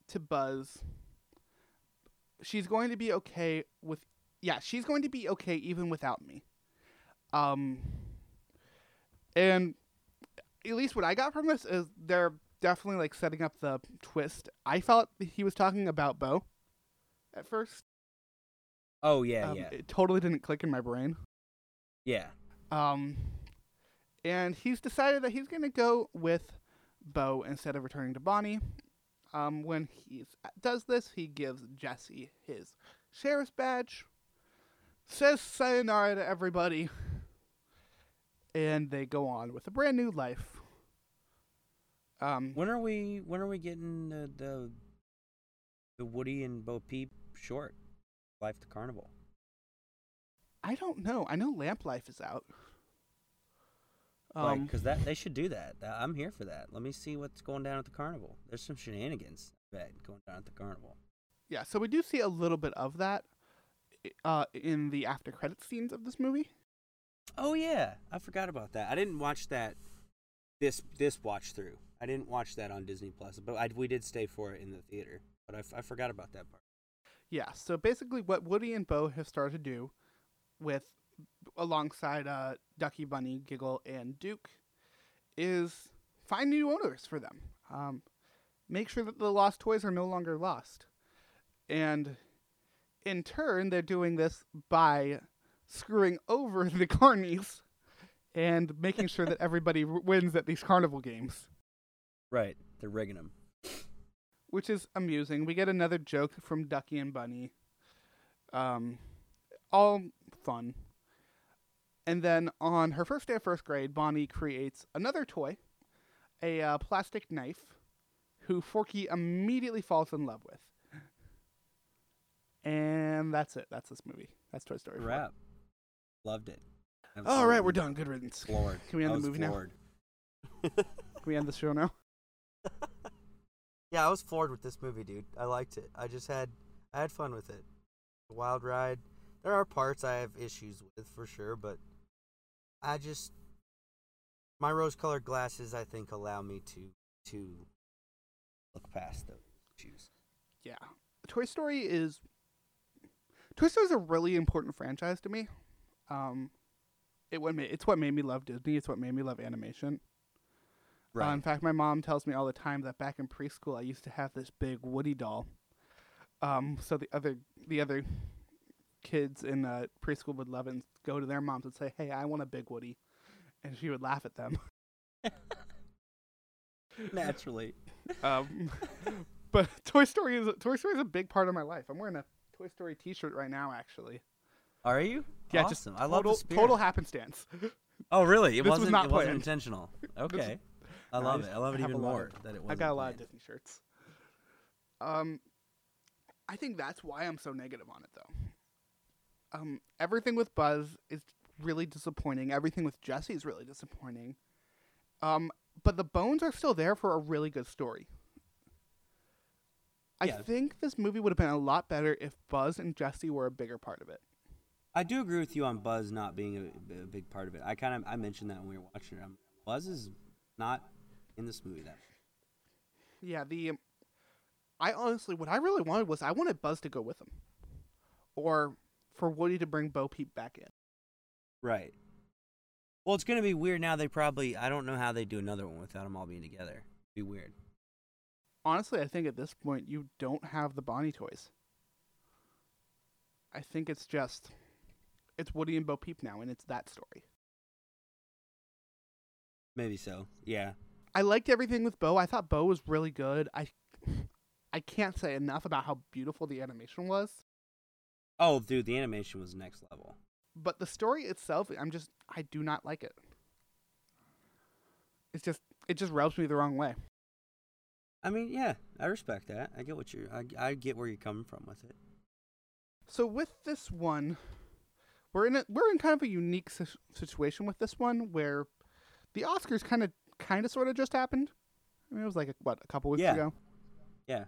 to Buzz, "She's going to be okay with, yeah, she's going to be okay even without me." Um, and at least what I got from this is they're definitely like setting up the twist. I felt he was talking about Bo at first. Oh yeah, Um, yeah, It totally didn't click in my brain. yeah. Um, and he's decided that he's going to go with Bo instead of returning to Bonnie. Um, when he does this, he gives Jesse his sheriff's badge, says sayonara to everybody, and they go on with a brand new life. Um, When are we? When are we getting the the, the Woody and Bo Peep short? Life to Carnival. I don't know. I know Lamp Life is out. Like, Um, because that they should do that. I'm here for that. Let me see what's going down at the carnival. There's some shenanigans. I bet going down at the carnival. yeah, so we do see a little bit of that uh, in the after credit scenes of this movie. Oh yeah, I forgot about that. I didn't watch that. This this watch through. I didn't watch that on Disney Plus, but I, we did stay for it in the theater. But I forgot about that part. Yeah, so basically what Woody and Bo have started to do with alongside uh, Ducky Bunny, Giggle, and Duke is find new owners for them. Um, make sure that the lost toys are no longer lost. And in turn, they're doing this by screwing over the carnies and making sure that everybody wins at these carnival games, Right, they're rigging them. which is amusing. We get another joke from Ducky and Bunny. Um, all fun. And then on her first day of first grade, Bonnie creates another toy, a uh, plastic knife, who Forky immediately falls in love with. And that's it. That's this movie. That's Toy Story. 4. Wrap. Loved it. All right, we're done. Good riddance. Floored. Can we end I the was movie now? floored. Can we end the show now? Yeah, I was floored with this movie, dude. I liked it. I just had I had fun with it. A wild ride. There are parts I have issues with for sure, but I just my rose-colored glasses I think allow me to to look past those issues. Yeah. Toy Story is Toy Story is a really important franchise to me. Um, it what made, it's what made me love Disney. It's what made me love animation. Uh, in fact, my mom tells me all the time that back in preschool, I used to have this big Woody doll. Um, so the other the other kids in uh, preschool would love it and go to their moms and say, "Hey, I want a big Woody," and she would laugh at them. Naturally. Um, but Toy Story is Toy Story is a big part of my life. I'm wearing a Toy Story T-shirt right now, actually. Are you? Yeah, awesome. just I love total, the spirit. total happenstance. Oh, really? It This was wasn't. not it wasn't intentional. Okay. I love just- it. I love it a even more of- that it I wasn't. got a lot of. Disney shirts. Um, I think that's why I'm so negative on it, though. Um, everything with Buzz is really disappointing. Everything with Jesse is really disappointing. Um, but the bones are still there for a really good story. I Yeah. think this movie would have been a lot better if Buzz and Jesse were a bigger part of it. I do agree with you on Buzz not being a, a big part of it. I kind of I mentioned that when we were watching it. Buzz is not in this movie that. Yeah, the I honestly what I really wanted was I wanted Buzz to go with him. Or for Woody to bring Bo Peep back in. Right. Well, it's gonna be weird now. They probably I don't know how they do another one without them all being together. be weird. Honestly, I think at this point you don't have the Bonnie toys. I think it's just it's Woody and Bo Peep now and it's that story. Maybe so. Yeah. I liked everything with Bo. I thought Bo was really good. I I can't say enough about how beautiful the animation was. Oh, dude, the animation was next level. But the story itself, I'm just I do not like it. It's just it just rubs me the wrong way. I mean, yeah, I respect that. I get what you're. I, I get where you're coming from with it. So with this one, we're in a, we're in kind of a unique si- situation with this one where the Oscars kind of kind of sort of just happened. I mean, it was like what a couple weeks Yeah. ago. Yeah.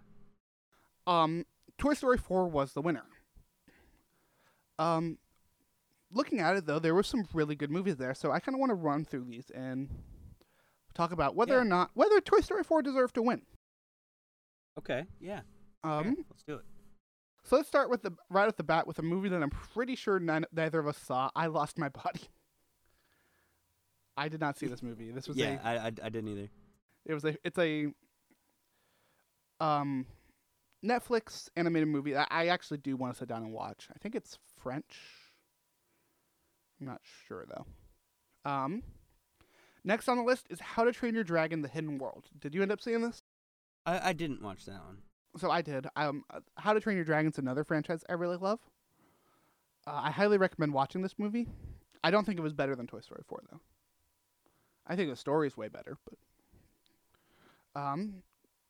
Um, Toy Story 4 was the winner. Um, looking at it though, there were some really good movies there, so I kind of want to run through these and talk about whether Yeah. or not whether Toy Story 4 deserved to win. Okay. Yeah. Um, let's do it. so let's start with the right off the bat with a movie that I'm pretty sure none, neither of us saw. I Lost My Body. I did not see this movie. This was Yeah, a I, I I didn't either. it was a it's a um Netflix animated movie that I actually do want to sit down and watch. I think it's French. I'm not sure though. Um next on the list is How to Train Your Dragon: The Hidden World. Did you end up seeing this? I I didn't watch that one. So I did. Um uh, How to Train Your Dragon's another franchise I really love. Uh, I highly recommend watching this movie. I don't think it was better than Toy Story 4 though. I think the story is way better, but um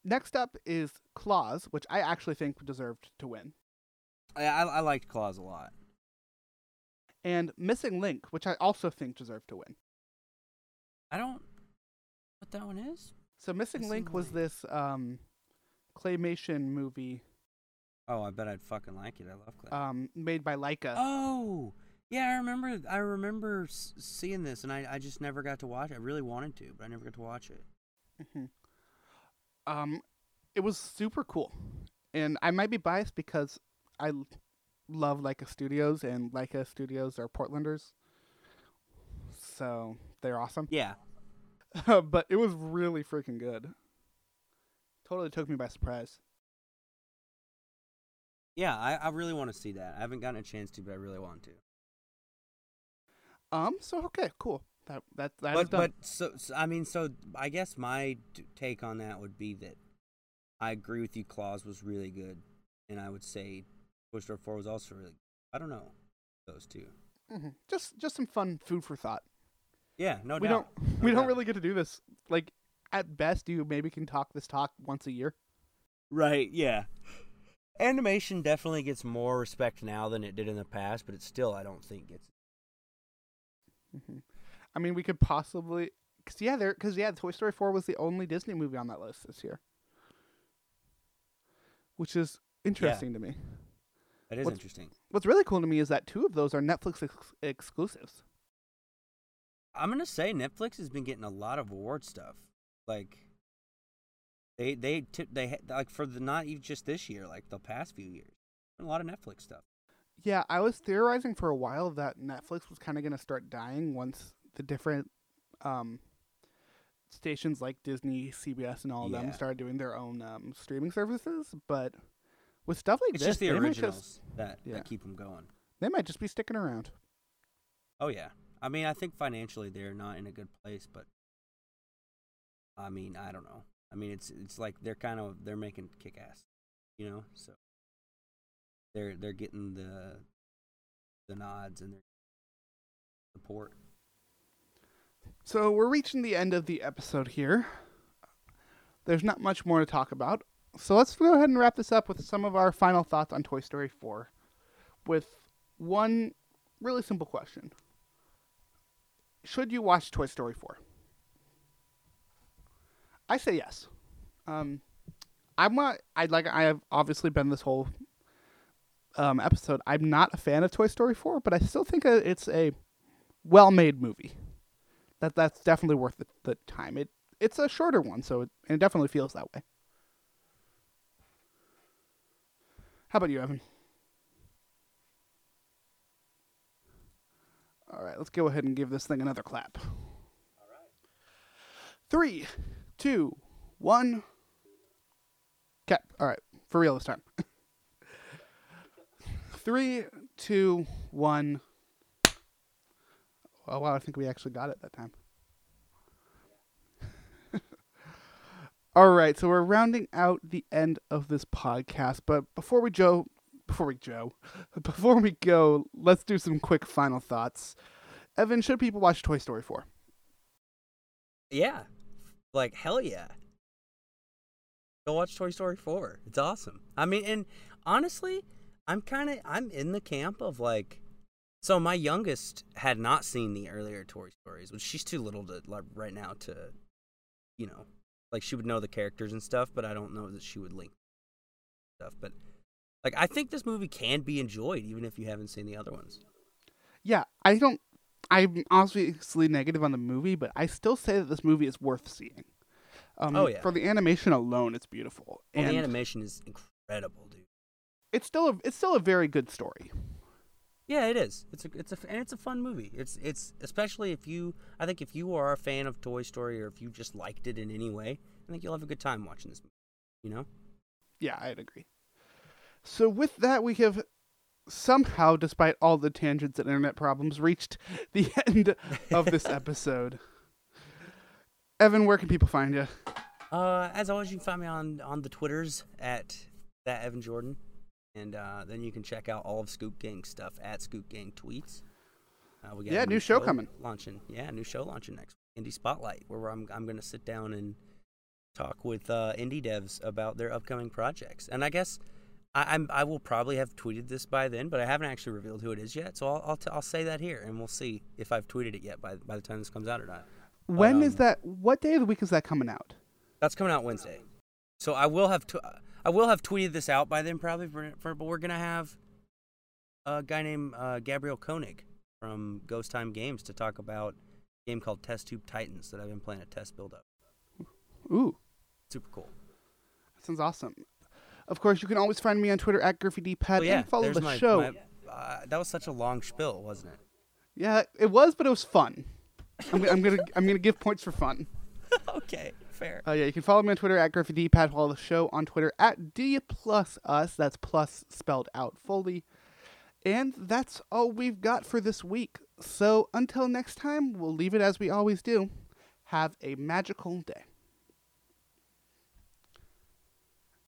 next up is Klaus, which I actually think deserved to win. I I, I liked Klaus a lot. And Missing Link, which I also think deserved to win. I don't. What that one is? So Missing, Missing Link was this um claymation movie Oh, I bet I'd fucking like it. I love Klaus. um made by Laika. Oh, yeah, I remember. I remember s- seeing this, and I, I just never got to watch it. I really wanted to, but I never got to watch it. Mhm. Um, it was super cool, and I might be biased because I love Laika Studios, and Laika Studios are Portlanders, so they're awesome. Yeah, but it was really freaking good. Totally took me by surprise. yeah, I, I really want to see that. I haven't gotten a chance to, but I really want to. Um, so okay, cool. That that that but but so, so I mean, so I guess my take on that would be that I agree with you. Klaus was really good, and I would say Toy Story Four was also really. I don't know those two. Mhm. Just just some fun food for thought. Yeah, no we doubt. don't No we don't really get to do this. Like at best, you maybe can talk this talk once a year. Right, yeah. Animation definitely gets more respect now than it did in the past, but it still I don't think gets hmm I mean, we could possibly, cause yeah, there, cause yeah, Toy Story Four was the only Disney movie on that list this year, which is interesting to me. That is What's- interesting. What's really cool to me is that two of those are Netflix ex- exclusives. I'm gonna say Netflix has been getting a lot of award stuff. Like they they tip they like for the not even just this year, like the past few years, a lot of Netflix stuff. Yeah, I was theorizing for a while that Netflix was kind of going to start dying once the different um, stations like Disney, CBS, and all of them started doing their own um, streaming services. But with stuff like It's this, just the originals just that yeah. that keep them going. they might just be sticking around. Oh yeah, I mean I think financially they're not in a good place, but I mean I don't know. I mean it's it's like they're kind of they're making kick ass, you know. So they're they're getting the the nods and their support. So we're reaching the end of the episode here. There's not much more to talk about. So let's go ahead and wrap this up with some of our final thoughts on Toy Story 4 with one really simple question. should you watch Toy Story 4? I say yes. Um, I'm not. I'd like. I have obviously been this whole um, episode. I'm not a fan of Toy Story 4, but I still think it's a well-made movie. That that's definitely worth the, the time. It it's a shorter one, so it, it definitely feels that way. How about you, Evan? All right, let's go ahead and give this thing another clap. All right. Three, two, one. Okay. All right. For real this time. Three, two, one. Oh, wow. I think we actually got it that time. All right. So we're rounding out the end of this podcast. But before we, Joe, before we, Joe, before we go, let's do some quick final thoughts. Evan, should people watch Toy Story 4? Yeah. Like, hell yeah. Go watch Toy Story 4. It's awesome. I mean, and honestly, I'm kind of I'm in the camp of like so my youngest had not seen the earlier Toy Stories, which she's too little to like right now to you know, like she would know the characters and stuff, but I don't know that she would link stuff, but like I think this movie can be enjoyed even if you haven't seen the other ones. Yeah, I don't I'm obviously negative on the movie, but I still say that this movie is worth seeing. Um, Oh, yeah. For the animation alone, it's beautiful, Well, and the animation is incredible, dude. it's still a it's still a very good story. Yeah, it is. It's a it's a and it's a fun movie. It's it's especially if you I think if you are a fan of Toy Story or if you just liked it in any way, I think you'll have a good time watching this movie. You know? Yeah, I'd agree. So with that, we have somehow, despite all the tangents and internet problems, reached the end of this episode. Evan, where can people find you? Uh, as always, you can find me on on the Twitters at that Evan Jordan, and uh, then you can check out all of Scoop Gang stuff at Scoop Gang Tweets. Uh, we got Yeah, a new show coming. launching. Yeah, new show launching next week. Indie Spotlight, where I'm I'm going to sit down and talk with uh, indie devs about their upcoming projects. And I guess I, I'm I will probably have tweeted this by then, but I haven't actually revealed who it is yet. So I'll I'll, t- I'll say that here, and we'll see if I've tweeted it yet by by the time this comes out or not. When is um, that? What day of the week is that coming out? That's coming out Wednesday. So I will have tw- I will have tweeted this out by then probably for, for but we're gonna have a guy named uh, Gabriel Koenig from Ghost Time Games to talk about a game called Test Tube Titans that I've been playing a test build up. Ooh, Super cool. that sounds awesome. Of course, you can always find me on Twitter at GriffyDPad Oh, yeah, and follow the my- show. my- uh, that was such a long spill, wasn't it? Yeah, it was, but it was fun. I'm, I'm gonna I'm gonna give points for fun. okay, fair. Uh, yeah, you can follow me on Twitter at GriffyDPad. Follow the show on Twitter at D plus us. That's plus spelled out fully. And that's all we've got for this week. So until next time, we'll leave it as we always do. Have a magical day.